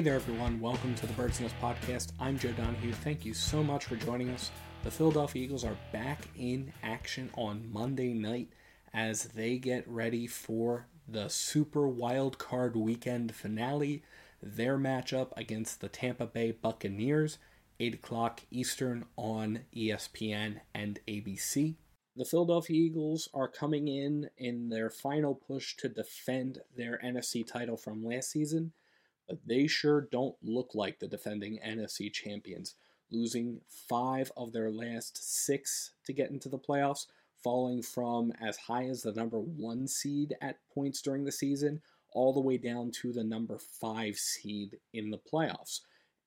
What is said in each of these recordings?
Hey there, everyone. Welcome to the Birds Nest Podcast. I'm Joe Donahue. Thank you so much for joining us. The Philadelphia Eagles are back in action on Monday night as they get ready for the Super Wild Card Weekend finale. Their matchup against the Tampa Bay Buccaneers, 8 o'clock Eastern on ESPN and ABC. The Philadelphia Eagles are coming in in their final push to defend their NFC title from last season but they sure don't look like the defending NFC champions, losing five of their last six to get into the playoffs, falling from as high as the number one seed at points during the season, all the way down to the number five seed in the playoffs,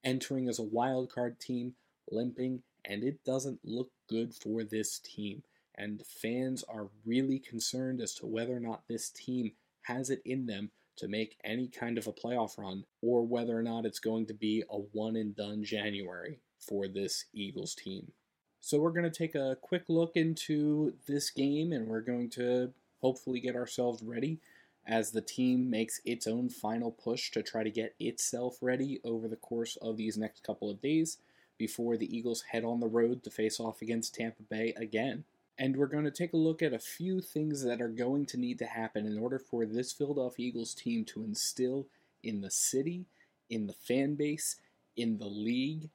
entering as a wild card team, limping, and it doesn't look good for this team. And fans are really concerned as to whether or not this team has it in them to make any kind of a playoff run or whether or not it's going to be a one and done January for this Eagles team. So we're going to take a quick look into this game and we're going to hopefully get ourselves ready as the team makes its own final push to try to get itself ready over the course of these next couple of days before the Eagles head on the road to face off against Tampa Bay again. And we're going to take a look at a few things that are going to need to happen in order for this Philadelphia Eagles team to instill in the city, in the fan base, in the league,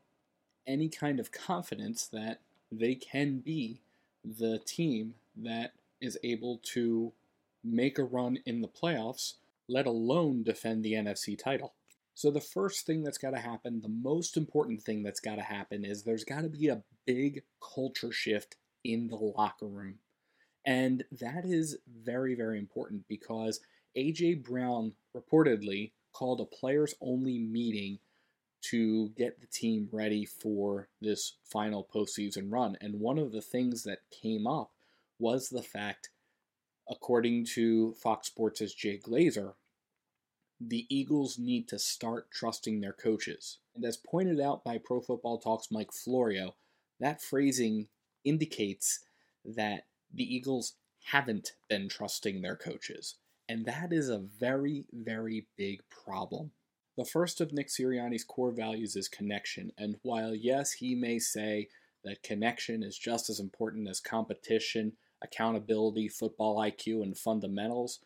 any kind of confidence that they can be the team that is able to make a run in the playoffs, let alone defend the NFC title. So, the first thing that's got to happen, the most important thing that's got to happen, is there's got to be a big culture shift in the locker room. And that is very, very important because A.J. Brown reportedly called a players only meeting to get the team ready for this final postseason run. And one of the things that came up was the fact, according to Fox Sports' Jay Glazer, the Eagles need to start trusting their coaches. And as pointed out by Pro Football Talk's Mike Florio, that phrasing indicates that the Eagles haven't been trusting their coaches. And that is a very, very big problem. The first of Nick Sirianni's core values is connection. And while, yes, he may say that connection is just as important as competition, accountability, football IQ, and fundamentals,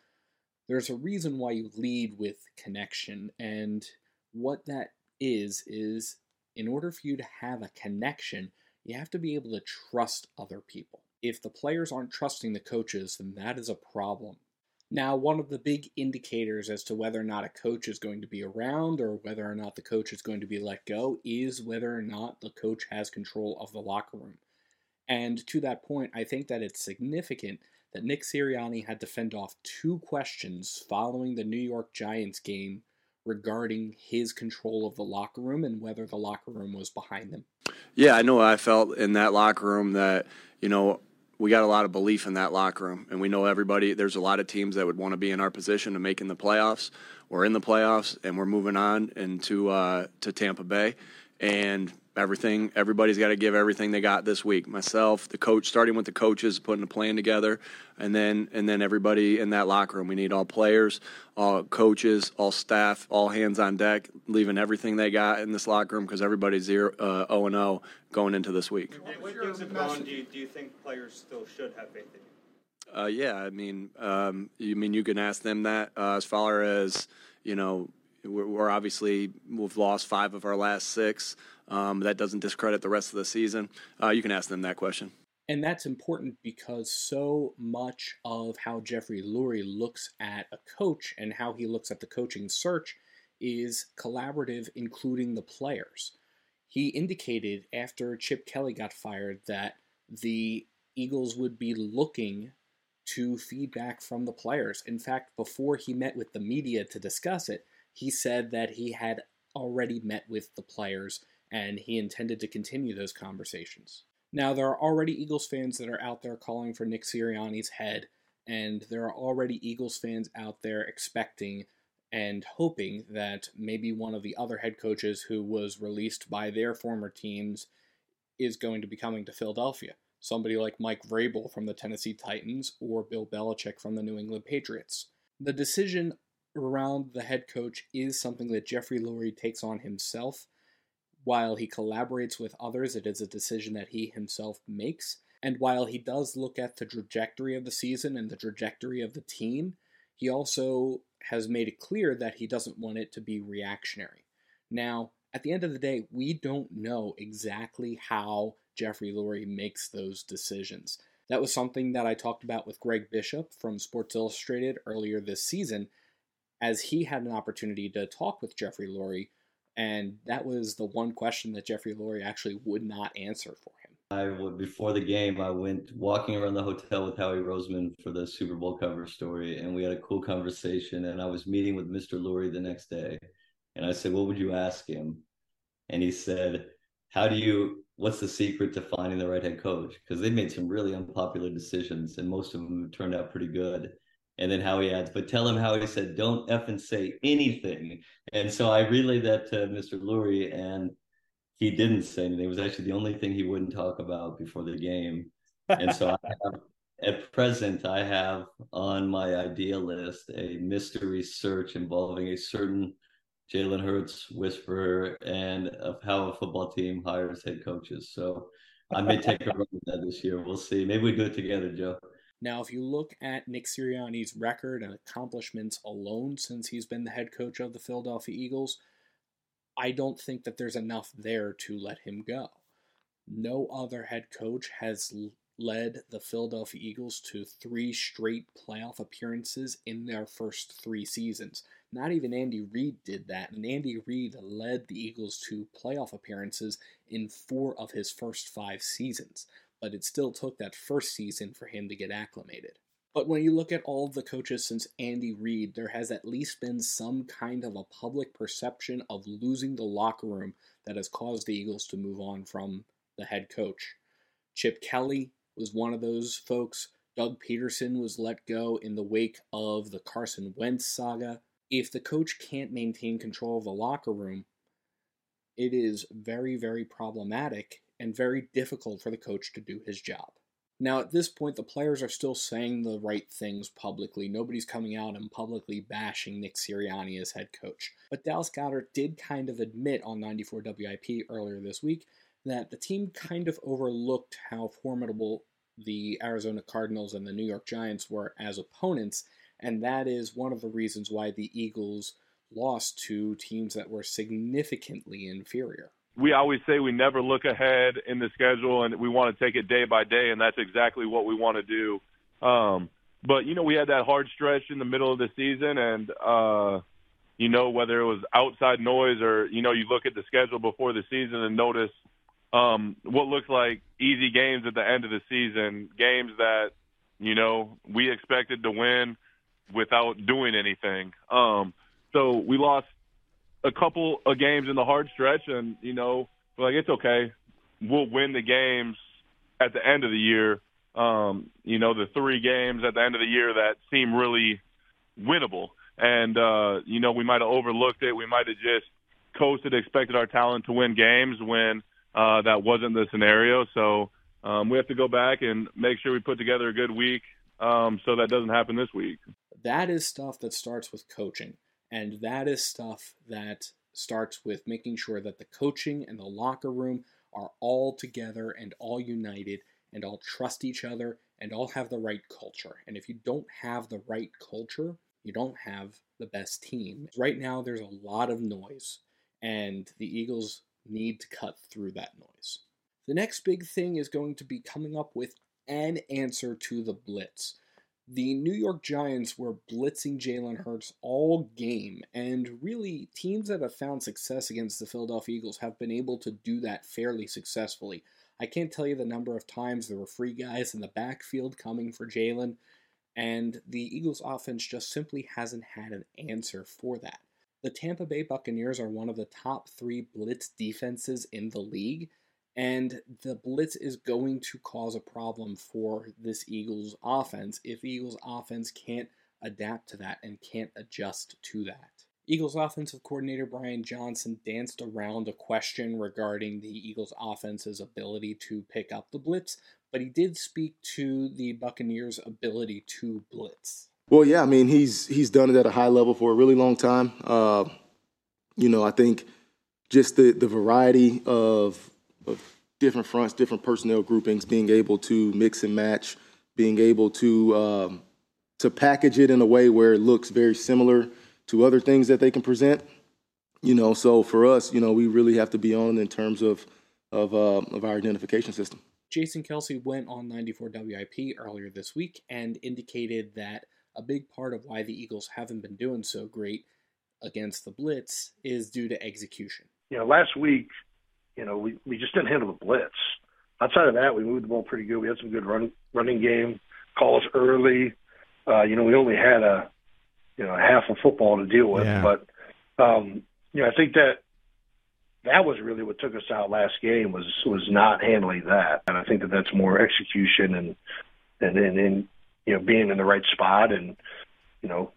there's a reason why you lead with connection. And what that is, is in order for you to have a connection, you have to be able to trust other people. If the players aren't trusting the coaches, then that is a problem. Now, one of the big indicators as to whether or not a coach is going to be around or whether or not the coach is going to be let go is whether or not the coach has control of the locker room. And to that point, I think that it's significant that Nick Sirianni had to fend off two questions following the New York Giants game regarding his control of the locker room and whether the locker room was behind him. Yeah, I know I felt in that locker room that, you know, we got a lot of belief in that locker room, and we know everybody. There's a lot of teams that would want to be in our position to make in the playoffs. We're in the playoffs, and we're moving on into uh, to Tampa Bay, and everything everybody's got to give everything they got this week. Myself the coach starting with the coaches putting a plan together and then and then everybody in that locker room. We need all players all coaches all staff all hands on deck leaving everything they got in this locker room because everybody's zero uh, 0 and 0 going into this week. What things have gone do you, do you think players still should have faith in you? Uh, yeah i mean um, you mean you can ask them that uh, as far as you know we're, we're obviously we've lost five of our last six um, that doesn't discredit the rest of the season. Uh, you can ask them that question. And that's important because so much of how Jeffrey Lurie looks at a coach and how he looks at the coaching search is collaborative, including the players. He indicated after Chip Kelly got fired that the Eagles would be looking to feedback from the players. In fact, before he met with the media to discuss it, he said that he had already met with the players and he intended to continue those conversations. Now, there are already Eagles fans that are out there calling for Nick Sirianni's head, and there are already Eagles fans out there expecting and hoping that maybe one of the other head coaches who was released by their former teams is going to be coming to Philadelphia. Somebody like Mike Vrabel from the Tennessee Titans or Bill Belichick from the New England Patriots. The decision around the head coach is something that Jeffrey Lurie takes on himself. While he collaborates with others, it is a decision that he himself makes. And while he does look at the trajectory of the season and the trajectory of the team, he also has made it clear that he doesn't want it to be reactionary. Now, at the end of the day, we don't know exactly how Jeffrey Lurie makes those decisions. That was something that I talked about with Greg Bishop from Sports Illustrated earlier this season, as he had an opportunity to talk with Jeffrey Lurie, and that was the one question that Jeffrey Lurie actually would not answer for him. I before the game, I went walking around the hotel with Howie Roseman for the Super Bowl cover story, and we had a cool conversation. And I was meeting with Mr. Lurie the next day, and I said, "What would you ask him?" And he said, "How do you? What's the secret to finding the right head coach? Because they made some really unpopular decisions, and most of them turned out pretty good." And then Howie adds, "But tell him how he said, don't effing say anything." And so I relayed that to Mr. Lurie, and he didn't say anything. It was actually the only thing he wouldn't talk about before the game. And so I have, at present, I have on my idea list a mystery search involving a certain Jalen Hurts whisperer and of how a football team hires head coaches. So I may take a run at that this year. We'll see. Maybe we do it together, Joe. Now, if you look at Nick Sirianni's record and accomplishments alone since he's been the head coach of the Philadelphia Eagles, I don't think that there's enough there to let him go. No other head coach has led the Philadelphia Eagles to three straight playoff appearances in their first three seasons. Not even Andy Reid did that, and Andy Reid led the Eagles to playoff appearances in four of his first five seasons, but it still took that first season for him to get acclimated. But when you look at all the coaches since Andy Reid, there has at least been some kind of a public perception of losing the locker room that has caused the Eagles to move on from the head coach. Chip Kelly was one of those folks. Doug Pederson was let go in the wake of the Carson Wentz saga. If the coach can't maintain control of the locker room, it is very, very problematic and very difficult for the coach to do his job. Now, at this point, the players are still saying the right things publicly. Nobody's coming out and publicly bashing Nick Sirianni as head coach. But Dallas Goedert did kind of admit on 94 WIP earlier this week that the team kind of overlooked how formidable the Arizona Cardinals and the New York Giants were as opponents, and that is one of the reasons why the Eagles lost to teams that were significantly inferior we always say we never look ahead in the schedule and we want to take it day by day, and that's exactly what we want to do. Um, but you know, we had that hard stretch in the middle of the season, and uh, you know, whether it was outside noise or you know, you look at the schedule before the season and notice um, what looks like easy games at the end of the season, games that you know we expected to win without doing anything. Um, so we lost a couple of games in the hard stretch, and you know, like it's okay. We'll win the games at the end of the year. Um, you know, the three games at the end of the year that seem really winnable. And uh, you know, we might have overlooked it. We might have just coasted, expected our talent to win games when uh, that wasn't the scenario. So um, we have to go back and make sure we put together a good week um, so that doesn't happen this week. That is stuff that starts with coaching. And that is stuff that starts with making sure that the coaching and the locker room are all together and all united and all trust each other and all have the right culture. And if you don't have the right culture, you don't have the best team. Right now, there's a lot of noise, and the Eagles need to cut through that noise. The next big thing is going to be coming up with an answer to the blitz the New York Giants were blitzing Jalen Hurts all game, and really, teams that have found success against the Philadelphia Eagles have been able to do that fairly successfully. I can't tell you the number of times there were free guys in the backfield coming for Jalen, and the Eagles' offense just simply hasn't had an answer for that. The Tampa Bay Buccaneers are one of the top three blitz defenses in the league, and the blitz is going to cause a problem for this Eagles offense if Eagles offense can't adapt to that and can't adjust to that. Eagles offensive coordinator Brian Johnson danced around a question regarding the Eagles offense's ability to pick up the blitz, but he did speak to the Buccaneers' ability to blitz. Well, yeah, I mean he's he's done it at a high level for a really long time. Uh, you know, I think just the the variety of different fronts, different personnel groupings, being able to mix and match, being able to um, to package it in a way where it looks very similar to other things that they can present. You know, so for us, you know, we really have to be on in terms of of uh, of our identification system. Jason Kelce went on 94 WIP earlier this week and indicated that a big part of why the Eagles haven't been doing so great against the blitz is due to execution. You know, last week, you know, we, we just didn't handle the blitz. Outside of that, we moved the ball pretty good. We had some good run, running game, call us early. Uh, you know, we only had a, you know, half of football to deal with. Yeah. But, um, you know, I think that that was really what took us out last game was was not handling that. And I think that that's more execution and and and, and you know being in the right spot and you know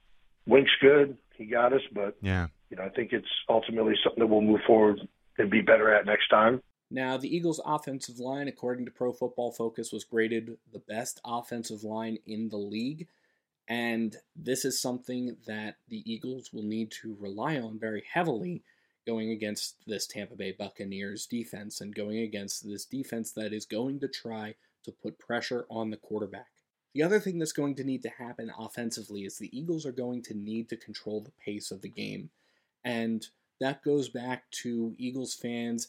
Wink's good. He got us, but yeah, you know I think it's ultimately something that we'll move forward and be better at next time. Now, the Eagles' offensive line, according to Pro Football Focus, was graded the best offensive line in the league. And this is something that the Eagles will need to rely on very heavily going against this Tampa Bay Buccaneers defense and going against this defense that is going to try to put pressure on the quarterback. The other thing that's going to need to happen offensively is the Eagles are going to need to control the pace of the game. And that goes back to Eagles fans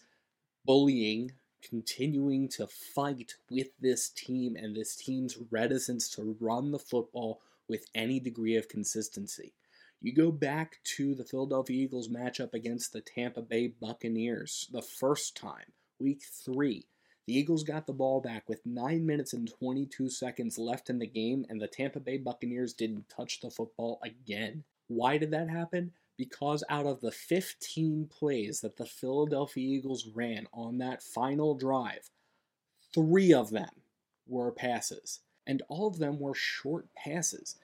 bullying, continuing to fight with this team and this team's reticence to run the football with any degree of consistency. You go back to the Philadelphia Eagles matchup against the Tampa Bay Buccaneers the first time, week three. The Eagles got the ball back with 9 minutes and 22 seconds left in the game, and the Tampa Bay Buccaneers didn't touch the football again. Why did that happen? Because out of the 15 plays that the Philadelphia Eagles ran on that final drive, three of them were passes, and all of them were short passes.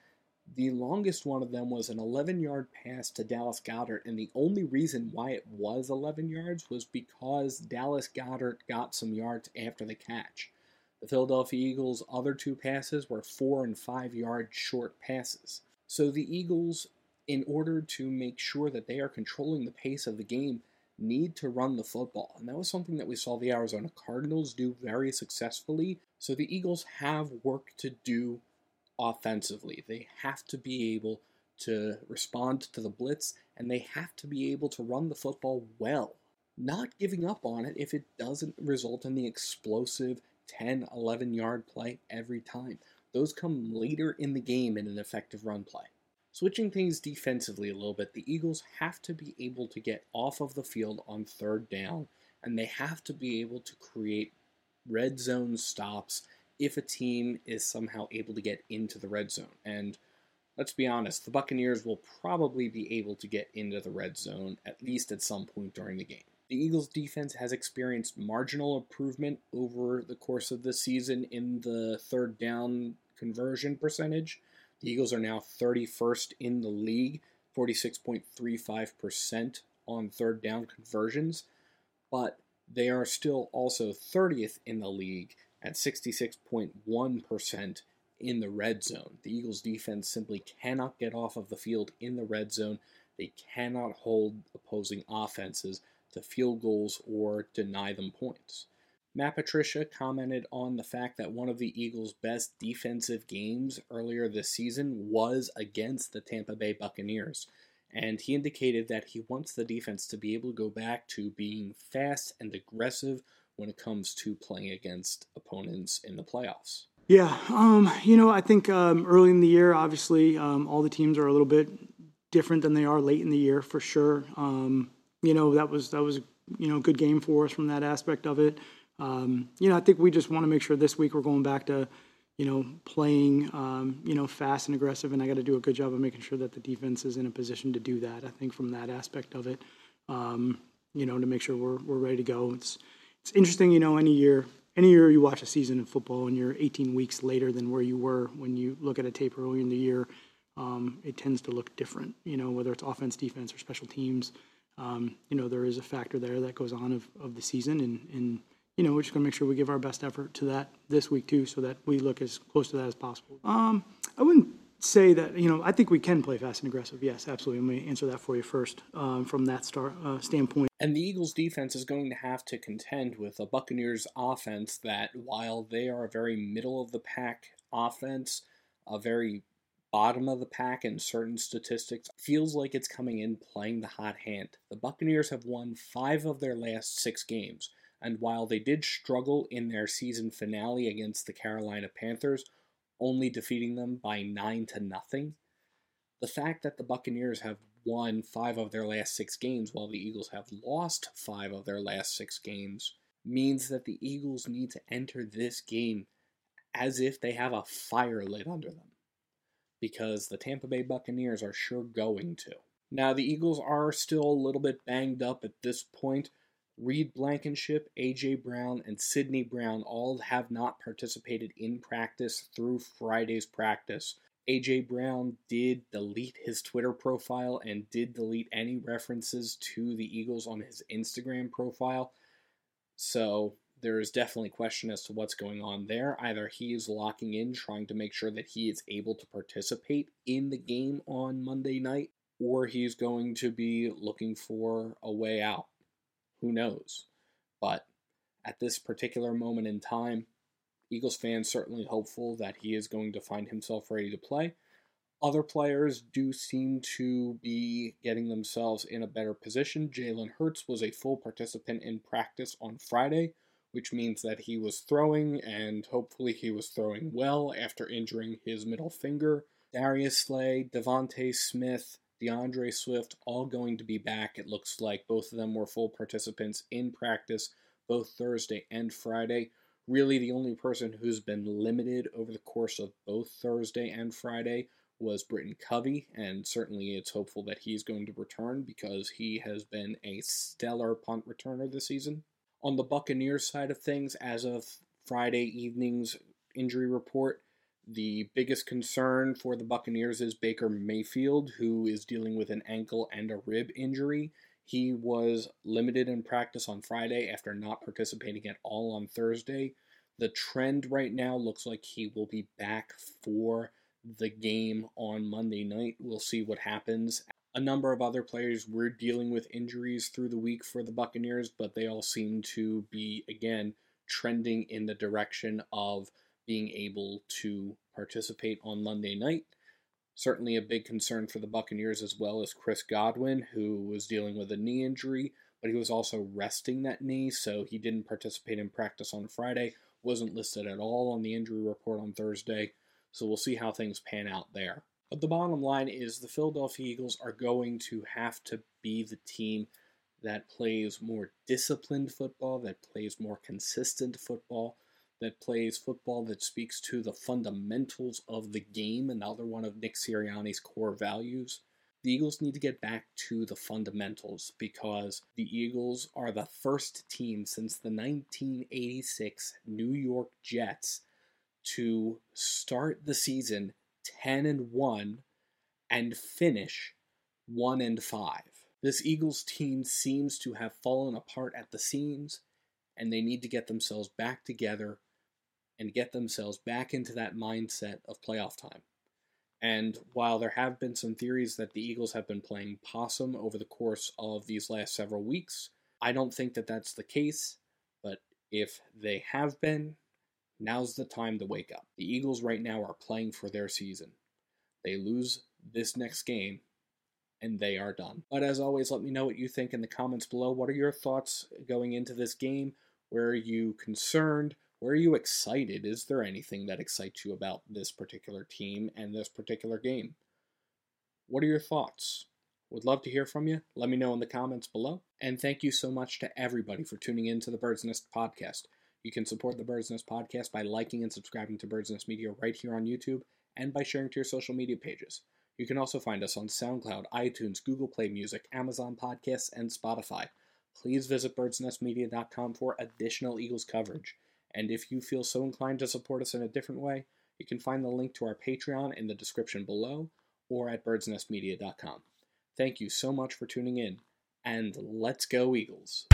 The longest one of them was an 11 yard pass to Dallas Goedert, and the only reason why it was 11 yards was because Dallas Goedert got some yards after the catch. The Philadelphia Eagles' other two passes were four and five yard short passes. So the Eagles, in order to make sure that they are controlling the pace of the game, need to run the football. And that was something that we saw the Arizona Cardinals do very successfully. So the Eagles have work to do offensively. They have to be able to respond to the blitz and they have to be able to run the football well. Not giving up on it if it doesn't result in the explosive 10, 11 yard play every time. Those come later in the game in an effective run play. Switching things defensively a little bit, the Eagles have to be able to get off of the field on third down, and they have to be able to create red zone stops if a team is somehow able to get into the red zone. And let's be honest, the Buccaneers will probably be able to get into the red zone at least at some point during the game. The Eagles' defense has experienced marginal improvement over the course of the season in the third down conversion percentage. The Eagles are now 31st in the league, 46.35% on third down conversions, but they are still also 30th in the league at 66.1% in the red zone. The Eagles defense simply cannot get off of the field in the red zone. They cannot hold opposing offenses to field goals or deny them points. Matt Patricia commented on the fact that one of the Eagles' best defensive games earlier this season was against the Tampa Bay Buccaneers, and he indicated that he wants the defense to be able to go back to being fast and aggressive when it comes to playing against opponents in the playoffs? Yeah, um, you know, I think um, early in the year, obviously, um, all the teams are a little bit different than they are late in the year, for sure. Um, you know, that was that was you know a good game for us from that aspect of it. Um, you know, I think we just want to make sure this week we're going back to you know playing um, you know fast and aggressive, and I got to do a good job of making sure that the defense is in a position to do that. I think from that aspect of it, you know, to make sure we're we're ready to go. It's it's interesting, you know, any year, any year you watch a season of football and you're 18 weeks later than where you were when you look at a tape earlier in the year, um, it tends to look different. You know, whether it's offense, defense, or special teams. Um, you know, there is a factor there that goes on of, of the season, and, and you know, we're just going to make sure we give our best effort to that this week too, so that we look as close to that as possible. Um, I wouldn't say that you know I think we can play fast and aggressive. Yes, absolutely. Let me answer that for you first um, from that star uh, standpoint. And the Eagles' defense is going to have to contend with a Buccaneers offense that, while they are a very middle of the pack offense, a very bottom of the pack in certain statistics, feels like it's coming in playing the hot hand. The Buccaneers have won five of their last six games, and while they did struggle in their season finale against the Carolina Panthers, only defeating them by nine to nothing, the fact that the Buccaneers have won five of their last six games while the Eagles have lost five of their last six games means that the Eagles need to enter this game as if they have a fire lit under them because the Tampa Bay Buccaneers are sure going to. Now, the Eagles are still a little bit banged up at this point. Reed Blankenship, A.J. Brown, and Sydney Brown all have not participated in practice through Friday's practice. A.J. Brown did delete his Twitter profile and did delete any references to the Eagles on his Instagram profile. So there is definitely question as to what's going on there. Either he is locking in, trying to make sure that he is able to participate in the game on Monday night, or he's going to be looking for a way out. Who knows? But at this particular moment in time, Eagles fans certainly hopeful that he is going to find himself ready to play. Other players do seem to be getting themselves in a better position. Jalen Hurts was a full participant in practice on Friday which means that he was throwing, and hopefully he was throwing well after injuring his middle finger. Darius Slay, DeVonta Smith, D'Andre Swift, all going to be back. It looks like both of them were full participants in practice both Thursday and Friday. Really, the only person who's been limited over the course of both Thursday and Friday was Britain Covey, and certainly it's hopeful that he's going to return because he has been a stellar punt returner this season. On the Buccaneers side of things, as of Friday evening's injury report, the biggest concern for the Buccaneers is Baker Mayfield, who is dealing with an ankle and a rib injury. He was limited in practice on Friday after not participating at all on Thursday. The trend right now looks like he will be back for the game on Monday night. We'll see what happens a number of other players were dealing with injuries through the week for the Buccaneers, but they all seem to be, again, trending in the direction of being able to participate on Monday night. Certainly a big concern for the Buccaneers as well as Chris Godwin, who was dealing with a knee injury, but he was also resting that knee, so he didn't participate in practice on Friday, wasn't listed at all on the injury report on Thursday, so we'll see how things pan out there. But the bottom line is the Philadelphia Eagles are going to have to be the team that plays more disciplined football, that plays more consistent football, that plays football that speaks to the fundamentals of the game, another one of Nick Sirianni's core values. The Eagles need to get back to the fundamentals because the Eagles are the first team since the 1986 New York Jets to start the season 10 and 1 and finish 1 and 5. This Eagles team seems to have fallen apart at the seams and they need to get themselves back together and get themselves back into that mindset of playoff time. And while there have been some theories that the Eagles have been playing possum over the course of these last several weeks, I don't think that that's the case. But if they have been, Now's the time to wake up. The Eagles right now are playing for their season. They lose this next game, and they are done. But as always, let me know what you think in the comments below. What are your thoughts going into this game? Where are you concerned? Where are you excited? Is there anything that excites you about this particular team and this particular game? What are your thoughts? Would love to hear from you. Let me know in the comments below. And thank you so much to everybody for tuning in to the Bird's Nest podcast. You can support the Bird's Nest podcast by liking and subscribing to Bird's Nest Media right here on YouTube and by sharing to your social media pages. You can also find us on SoundCloud, iTunes, Google Play Music, Amazon Podcasts, and Spotify. Please visit birdsnestmedia.com for additional Eagles coverage. And if you feel so inclined to support us in a different way, you can find the link to our Patreon in the description below or at birdsnestmedia.com. Thank you so much for tuning in, and let's go, Eagles!